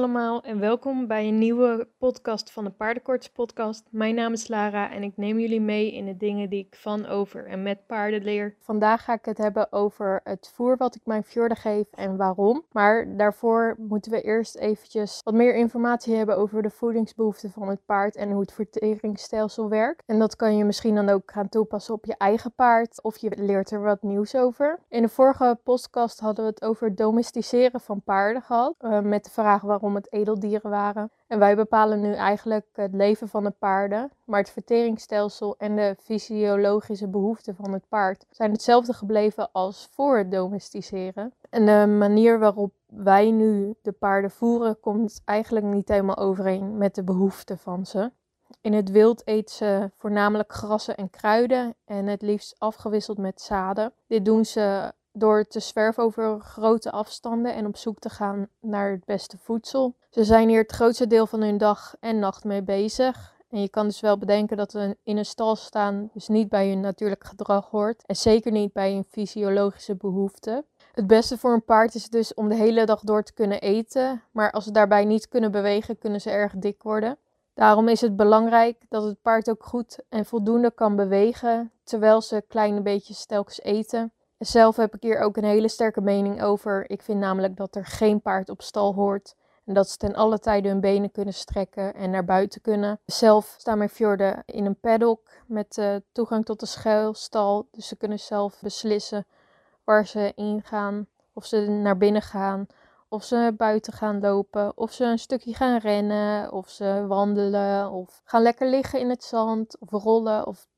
allemaal en welkom bij een nieuwe podcast van de Paardenkorts podcast. Mijn naam is Lara en ik neem jullie mee in de dingen die ik van, over en met paarden leer. Vandaag ga ik het hebben over het voer wat ik mijn fjorden geef en waarom. Maar daarvoor moeten we eerst eventjes wat meer informatie hebben over de voedingsbehoeften van het paard en hoe het verteringsstelsel werkt. En dat kan je misschien dan ook gaan toepassen op je eigen paard of je leert er wat nieuws over. In de vorige podcast hadden we het over domesticeren van paarden gehad, uh, met de vraag waarom het edeldieren waren. En wij bepalen nu eigenlijk het leven van de paarden, maar het verteringsstelsel en de fysiologische behoeften van het paard zijn hetzelfde gebleven als voor het domesticeren. En de manier waarop wij nu de paarden voeren komt eigenlijk niet helemaal overeen met de behoeften van ze. In het wild eet ze voornamelijk grassen en kruiden en het liefst afgewisseld met zaden. Dit doen ze door te zwerven over grote afstanden en op zoek te gaan naar het beste voedsel. Ze zijn hier het grootste deel van hun dag en nacht mee bezig. En je kan dus wel bedenken dat ze in een stal staan dus niet bij hun natuurlijk gedrag hoort. En zeker niet bij hun fysiologische behoeften. Het beste voor een paard is dus om de hele dag door te kunnen eten. Maar als ze daarbij niet kunnen bewegen, kunnen ze erg dik worden. Daarom is het belangrijk dat het paard ook goed en voldoende kan bewegen terwijl ze kleine beetjes telkens eten. Zelf heb ik hier ook een hele sterke mening over. Ik vind namelijk dat er geen paard op stal hoort. En dat ze ten alle tijde hun benen kunnen strekken en naar buiten kunnen. Zelf staan mijn fjorden in een paddock met uh, toegang tot de schuilstal. Dus ze kunnen zelf beslissen waar ze ingaan. Of ze naar binnen gaan. Of ze buiten gaan lopen. Of ze een stukje gaan rennen. Of ze wandelen. Of gaan lekker liggen in het zand. Of rollen. Of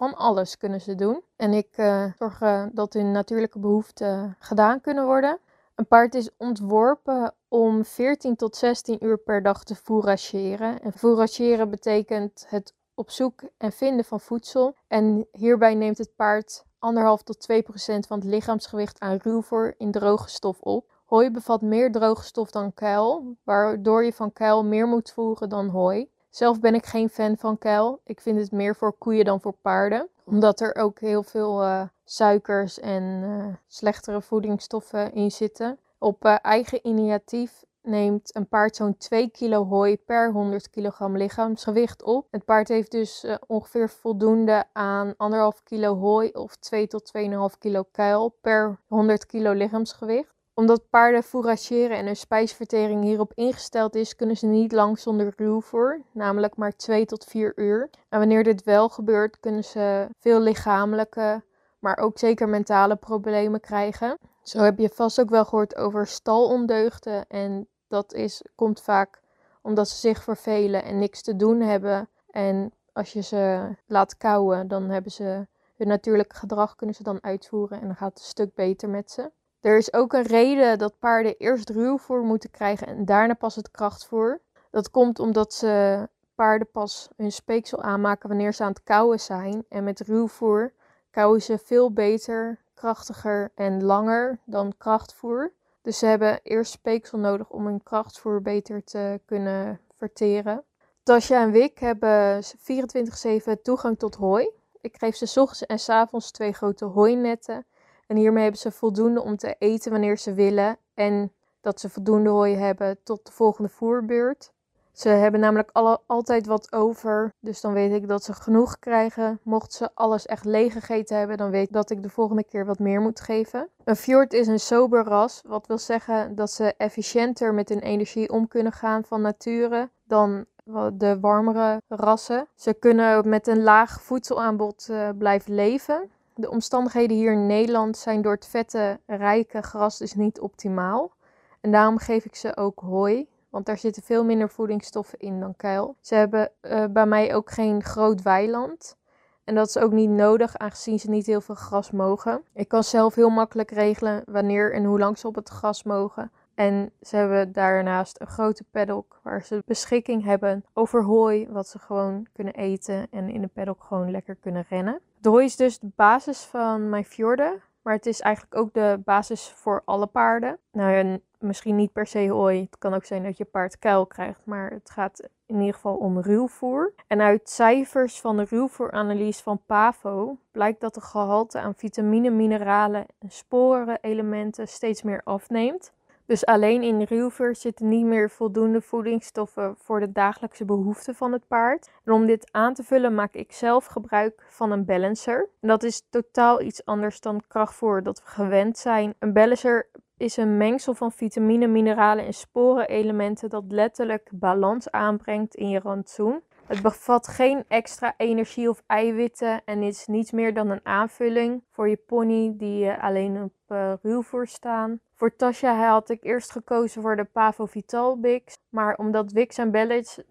van alles kunnen ze doen. En ik uh, zorg uh, dat hun natuurlijke behoeften gedaan kunnen worden. Een paard is ontworpen om 14 tot 16 uur per dag te fourageren. En fourageren betekent het op zoek en vinden van voedsel. En hierbij neemt het paard 1,5 tot 2 procent van het lichaamsgewicht aan ruwvoer in droge stof op. Hooi bevat meer droge stof dan kuil, waardoor je van kuil meer moet voeren dan hooi. Zelf ben ik geen fan van kuil. Ik vind het meer voor koeien dan voor paarden. Omdat er ook heel veel uh, suikers en uh, slechtere voedingsstoffen in zitten. Op uh, eigen initiatief neemt een paard zo'n 2 kilo hooi per 100 kilogram lichaamsgewicht op. Het paard heeft dus ongeveer voldoende aan 1,5 kilo hooi of 2 tot 2,5 kilo kuil per 100 kilo lichaamsgewicht omdat paarden fourageren en hun spijsvertering hierop ingesteld is, kunnen ze niet lang zonder ruwvoer, namelijk maar 2 tot 4 uur. En wanneer dit wel gebeurt, kunnen ze veel lichamelijke, maar ook zeker mentale problemen krijgen. Zo heb je vast ook wel gehoord over stalondeugden en dat is, komt vaak omdat ze zich vervelen en niks te doen hebben. En als je ze laat kauwen, dan hebben ze hun natuurlijke gedrag kunnen ze dan uitvoeren en dan gaat het een stuk beter met ze. Er is ook een reden dat paarden eerst ruwvoer moeten krijgen en daarna pas het krachtvoer. Dat komt omdat ze paarden pas hun speeksel aanmaken wanneer ze aan het kauwen zijn. En met ruwvoer kauwen ze veel beter, krachtiger en langer dan krachtvoer. Dus ze hebben eerst speeksel nodig om hun krachtvoer beter te kunnen verteren. Tasja en Wik hebben 24-7 toegang tot hooi. Ik geef ze ochtends en s avonds twee grote hooinetten en hiermee hebben ze voldoende om te eten wanneer ze willen. En dat ze voldoende hooi hebben tot de volgende voerbeurt. Ze hebben namelijk altijd wat over. Dus dan weet ik dat ze genoeg krijgen. Mocht ze alles echt leeg gegeten hebben, dan weet ik dat ik de volgende keer wat meer moet geven. Een fjord is een sober ras. Wat wil zeggen dat ze efficiënter met hun energie om kunnen gaan van nature dan de warmere rassen. Ze kunnen met een laag voedselaanbod uh, blijven leven. De omstandigheden hier in Nederland zijn door het vette, rijke gras dus niet optimaal. En daarom geef ik ze ook hooi, want daar zitten veel minder voedingsstoffen in dan kuil. Ze hebben uh, bij mij ook geen groot weiland. En dat is ook niet nodig, aangezien ze niet heel veel gras mogen. Ik kan zelf heel makkelijk regelen wanneer en hoe lang ze op het gras mogen. En ze hebben daarnaast een grote paddock waar ze beschikking hebben over hooi, wat ze gewoon kunnen eten en in de paddock gewoon lekker kunnen rennen. De hooi is dus de basis van mijn fjorden, maar het is eigenlijk ook de basis voor alle paarden. Nou ja, misschien niet per se hooi. Het kan ook zijn dat je paard kuil krijgt, maar het gaat in ieder geval om ruwvoer. En uit cijfers van de ruwvoeranalyse van PAVO blijkt dat de gehalte aan vitamine, mineralen en sporenelementen steeds meer afneemt. Dus alleen in ruwver zitten niet meer voldoende voedingsstoffen voor de dagelijkse behoeften van het paard. En om dit aan te vullen maak ik zelf gebruik van een balancer. En dat is totaal iets anders dan krachtvoer dat we gewend zijn. Een balancer is een mengsel van vitamine, mineralen en sporenelementen dat letterlijk balans aanbrengt in je rantsoen. Het bevat geen extra energie of eiwitten en is niets meer dan een aanvulling voor je pony die alleen op uh, ruwvoer staan. Voor Tasha had ik eerst gekozen voor de Pavo Vital Bix, maar omdat Wix een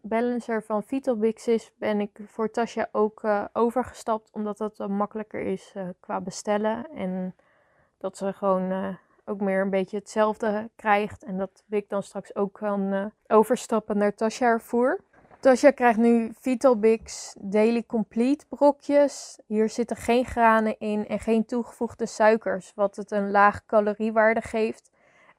balancer van Vital Bix is, ben ik voor Tasha ook uh, overgestapt omdat dat makkelijker is uh, qua bestellen en dat ze gewoon ook meer een beetje hetzelfde krijgt en dat Wix dan straks ook kan overstappen naar Tasha voer. Tasja krijgt nu Vitalbix Daily Complete brokjes. Hier zitten geen granen in en geen toegevoegde suikers, wat het een laag caloriewaarde geeft.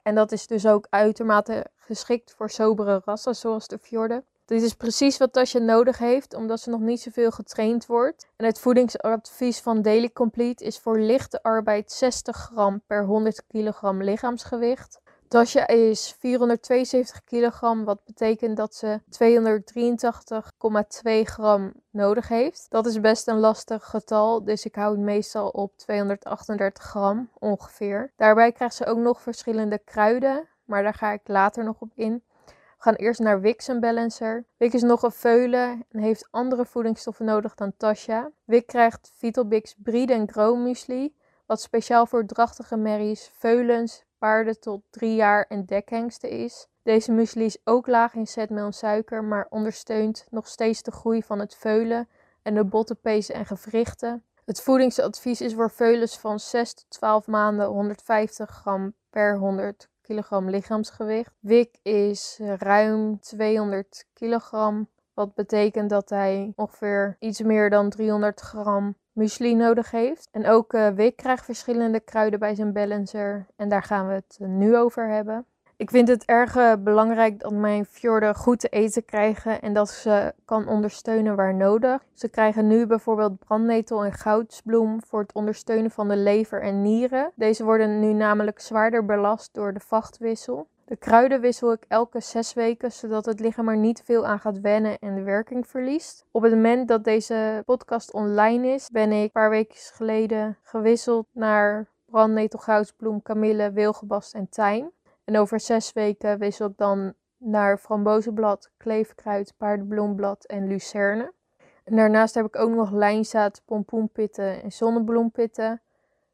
En dat is dus ook uitermate geschikt voor sobere rassen zoals de Fjorden. Dit is precies wat Tasja nodig heeft, omdat ze nog niet zoveel getraind wordt. En het voedingsadvies van Daily Complete is voor lichte arbeid 60 gram per 100 kilogram lichaamsgewicht. Tasja is 472 kilogram, wat betekent dat ze 283,2 gram nodig heeft. Dat is best een lastig getal, dus ik hou het meestal op 238 gram ongeveer. Daarbij krijgt ze ook nog verschillende kruiden, maar daar ga ik later nog op in. We gaan eerst naar Wix en Balancer. Wix is nog een veulen en heeft andere voedingsstoffen nodig dan Tasja. Wix krijgt Vitalbix Bride en Grow Muesli, wat speciaal voor drachtige merries, veulens, paarden tot drie jaar en dekhengsten is. Deze muesli is ook laag in zetmeel en suiker, maar ondersteunt nog steeds de groei van het veulen en de bottenpezen en gewrichten. Het voedingsadvies is voor veulens van 6 tot 12 maanden 150 gram per 100 kilogram lichaamsgewicht. Wik is ruim 200 kilogram, wat betekent dat hij ongeveer iets meer dan 300 gram muesli nodig heeft. En ook uh, Wick krijgt verschillende kruiden bij zijn balancer. En daar gaan we het eh, nu over hebben. Ik vind het erg uh, belangrijk dat mijn fjorden goed te eten krijgen en dat ze kan ondersteunen waar nodig. Ze krijgen nu bijvoorbeeld brandnetel en goudsbloem voor het ondersteunen van de lever en nieren. Deze worden nu namelijk zwaarder belast door de vachtwissel. De kruiden wissel ik elke zes weken, zodat het lichaam er niet veel aan gaat wennen en de werking verliest. Op het moment dat deze podcast online is, ben ik een paar weken geleden gewisseld naar brandnetel, goudsbloem, kamille, wilgebast en tijm. En over zes weken wissel ik dan naar frambozenblad, kleefkruid, paardenbloemblad en lucerne. En daarnaast heb ik ook nog lijnzaad, pompoenpitten en zonnebloempitten,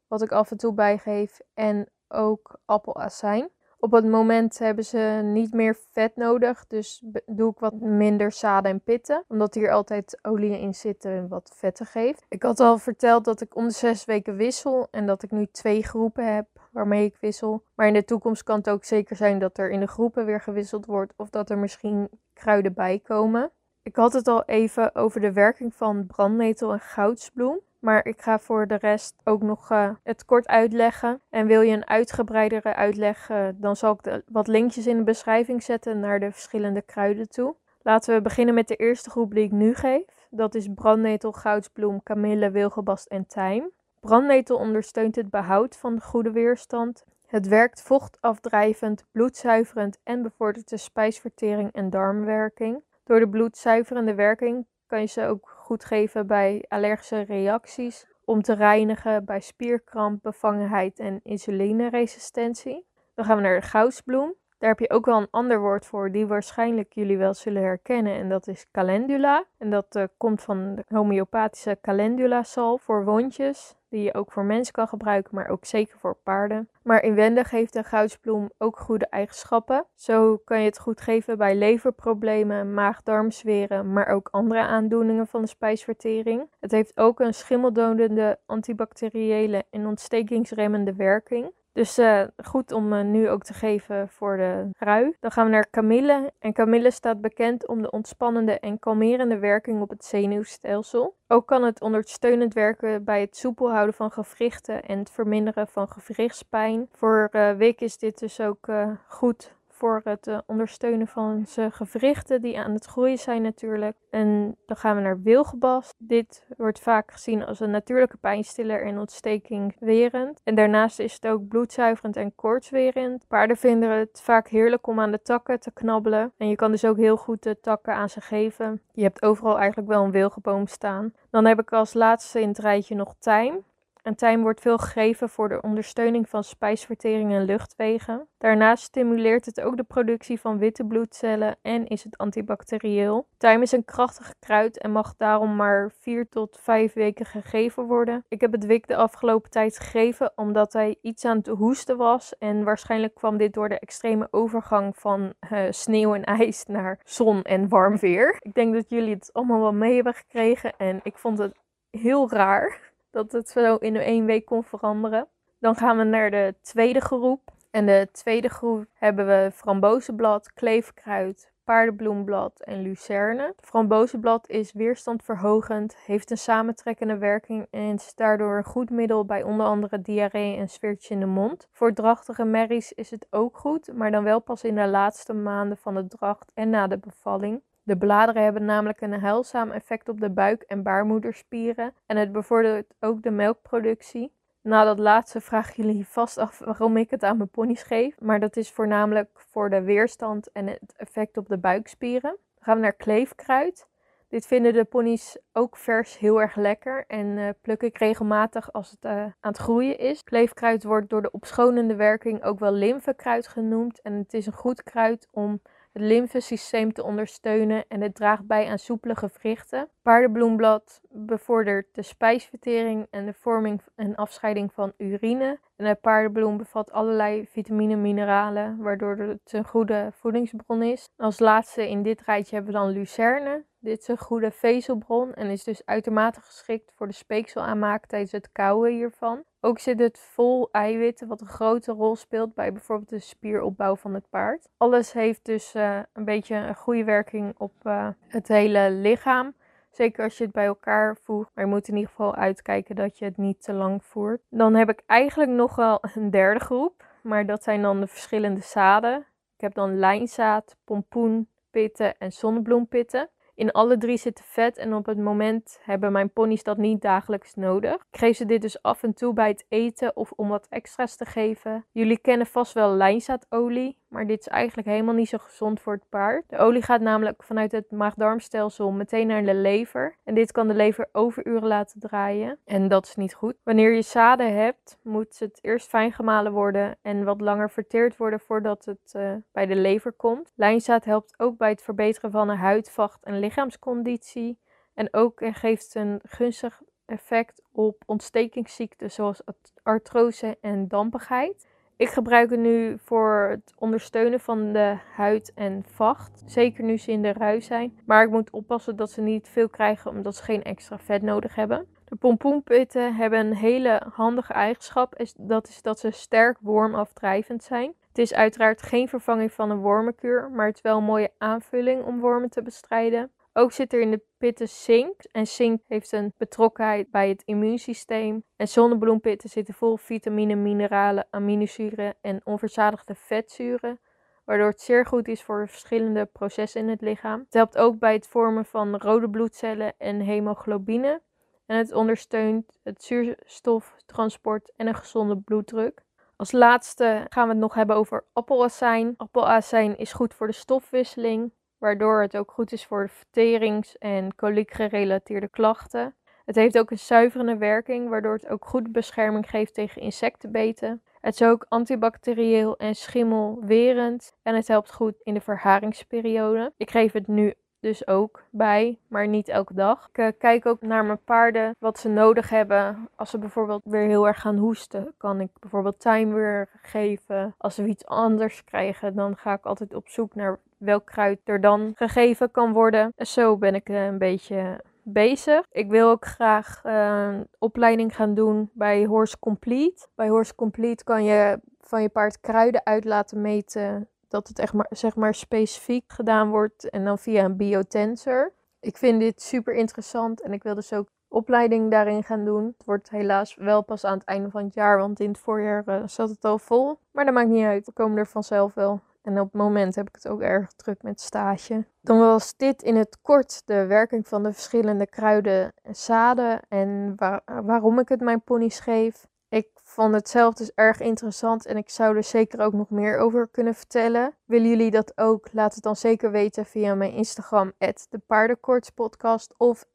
wat ik af en toe bijgeef. En ook appelazijn. Op het moment hebben ze niet meer vet nodig, dus doe ik wat minder zaden en pitten, omdat hier altijd olie in zitten en wat vetten geeft. Ik had al verteld dat ik om de zes weken wissel en dat ik nu twee groepen heb waarmee ik wissel. Maar in de toekomst kan het ook zeker zijn dat er in de groepen weer gewisseld wordt of dat er misschien kruiden bij komen. Ik had het al even over de werking van brandnetel en goudsbloem. Maar ik ga voor de rest ook nog uh, het kort uitleggen. En wil je een uitgebreidere uitleg, uh, dan zal ik wat linkjes in de beschrijving zetten naar de verschillende kruiden toe. Laten we beginnen met de eerste groep die ik nu geef. Dat is brandnetel, goudsbloem, kamille, wilgebast en tijm. Brandnetel ondersteunt het behoud van de goede weerstand. Het werkt vochtafdrijvend, bloedzuiverend en bevordert de spijsvertering en darmwerking. Door de bloedzuiverende werking kan je ze ook goed geven bij allergische reacties, om te reinigen bij spierkramp, bevangenheid en insulineresistentie. Dan gaan we naar de goudsbloem. Daar heb je ook wel een ander woord voor die waarschijnlijk jullie wel zullen herkennen en dat is calendula. En dat uh, komt van de homeopathische calendula sal voor wondjes, die je ook voor mensen kan gebruiken, maar ook zeker voor paarden. Maar inwendig heeft de goudsbloem ook goede eigenschappen. Zo kan je het goed geven bij leverproblemen, maag-darmzweren, maar ook andere aandoeningen van de spijsvertering. Het heeft ook een schimmeldodende, antibacteriële en ontstekingsremmende werking. Dus uh, goed om uh, nu ook te geven voor de rui. Dan gaan we naar kamille. En kamille staat bekend om de ontspannende en kalmerende werking op het zenuwstelsel. Ook kan het ondersteunend werken bij het soepel houden van gewrichten en het verminderen van gewrichtspijn. Voor uh, is dit dus ook goed voor het uh, ondersteunen van zijn gewrichten die aan het groeien zijn natuurlijk. En dan gaan we naar wilgebast. Dit wordt vaak gezien als een natuurlijke pijnstiller en ontstekingwerend. En daarnaast is het ook bloedzuiverend en koortswerend. Paarden vinden het vaak heerlijk om aan de takken te knabbelen. En je kan dus ook heel goed de takken aan ze geven. Je hebt overal eigenlijk wel een wilgeboom staan. Dan heb ik als laatste in het rijtje nog tijm. En tijm wordt veel gegeven voor de ondersteuning van spijsvertering en luchtwegen. Daarnaast stimuleert het ook de productie van witte bloedcellen en is het antibacterieel. Tijm is een krachtig kruid en mag daarom maar 4 tot 5 weken gegeven worden. Ik heb het wik de afgelopen tijd gegeven omdat hij iets aan het hoesten was en waarschijnlijk kwam dit door de extreme overgang van uh, sneeuw en ijs naar zon en warm weer. Ik denk dat jullie het allemaal wel mee hebben gekregen en ik vond het heel raar dat het zo in één week kon veranderen. Dan gaan we naar de tweede groep. En de tweede groep hebben we frambozenblad, kleefkruid, paardenbloemblad en lucerne. Frambozenblad is weerstandverhogend, heeft een samentrekkende werking en is daardoor een goed middel bij onder andere diarree en sfeertjes in de mond. Voor drachtige merries is het ook goed, maar dan wel pas in de laatste maanden van de dracht en na de bevalling. De bladeren hebben namelijk een heilzaam effect op de buik- en baarmoederspieren en het bevordert ook de melkproductie. Na dat laatste vragen jullie vast af waarom ik het aan mijn ponies geef, maar dat is voornamelijk voor de weerstand en het effect op de buikspieren. Dan gaan we naar kleefkruid. Dit vinden de ponies ook vers heel erg lekker en uh, pluk ik regelmatig als het uh, aan het groeien is. Kleefkruid wordt door de opschonende werking ook wel lymfekruid genoemd en het is een goed kruid om het lymfesysteem te ondersteunen en het draagt bij aan soepele gewrichten. Paardenbloemblad bevordert de spijsvertering en de vorming en afscheiding van urine. En de paardenbloem bevat allerlei vitamine en mineralen, waardoor het een goede voedingsbron is. Als laatste in dit rijtje hebben we dan lucerne. Dit is een goede vezelbron en is dus uitermate geschikt voor de speekselaanmaak tijdens het kauwen hiervan. Ook zit het vol eiwitten, wat een grote rol speelt bij bijvoorbeeld de spieropbouw van het paard. Alles heeft dus uh, een beetje een goede werking op uh, het hele lichaam. Zeker als je het bij elkaar voegt. Maar je moet in ieder geval uitkijken dat je het niet te lang voert. Dan heb ik eigenlijk nog wel een derde groep. Maar dat zijn dan de verschillende zaden. Ik heb dan lijnzaad, pompoen, pitten en zonnebloempitten. In alle drie zitten vet en op het moment hebben mijn ponies dat niet dagelijks nodig. Ik geef ze dit dus af en toe bij het eten of om wat extra's te geven. Jullie kennen vast wel lijnzaadolie, maar dit is eigenlijk helemaal niet zo gezond voor het paard. De olie gaat namelijk vanuit het maag-darmstelsel meteen naar de lever. En dit kan de lever overuren laten draaien. En dat is niet goed. Wanneer je zaden hebt, moet het eerst fijn gemalen worden en wat langer verteerd worden voordat het uh, bij de lever komt. Lijnzaad helpt ook bij het verbeteren van de huidvacht en lichaamsconditie. En ook geeft een gunstig effect op ontstekingsziekten zoals artrose en dampigheid. Ik gebruik het nu voor het ondersteunen van de huid en vacht. Zeker nu ze in de rui zijn. Maar ik moet oppassen dat ze niet veel krijgen omdat ze geen extra vet nodig hebben. De pompoenpitten hebben een hele handige eigenschap. Dat is dat ze sterk wormafdrijvend zijn. Het is uiteraard geen vervanging van een wormenkuur, maar het is wel een mooie aanvulling om wormen te bestrijden. Ook zit er in de pitten zink. En zink heeft een betrokkenheid bij het immuunsysteem. En zonnebloempitten zitten vol vitamine, mineralen, aminozuren en onverzadigde vetzuren. Waardoor het zeer goed is voor verschillende processen in het lichaam. Het helpt ook bij het vormen van rode bloedcellen en hemoglobine. En het ondersteunt het zuurstoftransport en een gezonde bloeddruk. Als laatste gaan we het nog hebben over appelazijn. Appelazijn is goed voor de stofwisseling, waardoor het ook goed is voor de verterings- en koliekgerelateerde klachten. Het heeft ook een zuiverende werking, waardoor het ook goed bescherming geeft tegen insectenbeten. Het is ook antibacterieel en schimmelwerend en het helpt goed in de verharingsperiode. Ik geef het nu dus ook bij, maar niet elke dag. Ik uh, kijk ook naar mijn paarden, wat ze nodig hebben. Als ze bijvoorbeeld weer heel erg gaan hoesten, kan ik bijvoorbeeld time weer geven. Als ze iets anders krijgen, dan ga ik altijd op zoek naar welk kruid er dan gegeven kan worden. Zo ben ik uh, een beetje bezig. Ik wil ook graag uh, opleiding gaan doen bij Horse Complete. Bij Horse Complete kan je van je paard kruiden uit laten meten dat het echt maar, zeg maar specifiek gedaan wordt en dan via een biotensor. Ik vind dit super interessant en ik wil dus ook opleiding daarin gaan doen. Het wordt helaas wel pas aan het einde van het jaar, want in het voorjaar uh, zat het al vol. Maar dat maakt niet uit, we komen er vanzelf wel. En op het moment heb ik het ook erg druk met stage. Dan was dit in het kort de werking van de verschillende kruiden en zaden en waarom ik het mijn pony's geef. Ik vond het zelf dus erg interessant en ik zou er zeker ook nog meer over kunnen vertellen. Willen jullie dat ook? Laat het dan zeker weten via mijn Instagram, de paardenkortspodcast of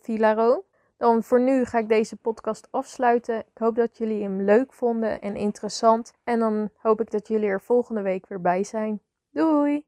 filaro. Dan voor nu ga ik deze podcast afsluiten. Ik hoop dat jullie hem leuk vonden en interessant. En dan hoop ik dat jullie er volgende week weer bij zijn. Doei!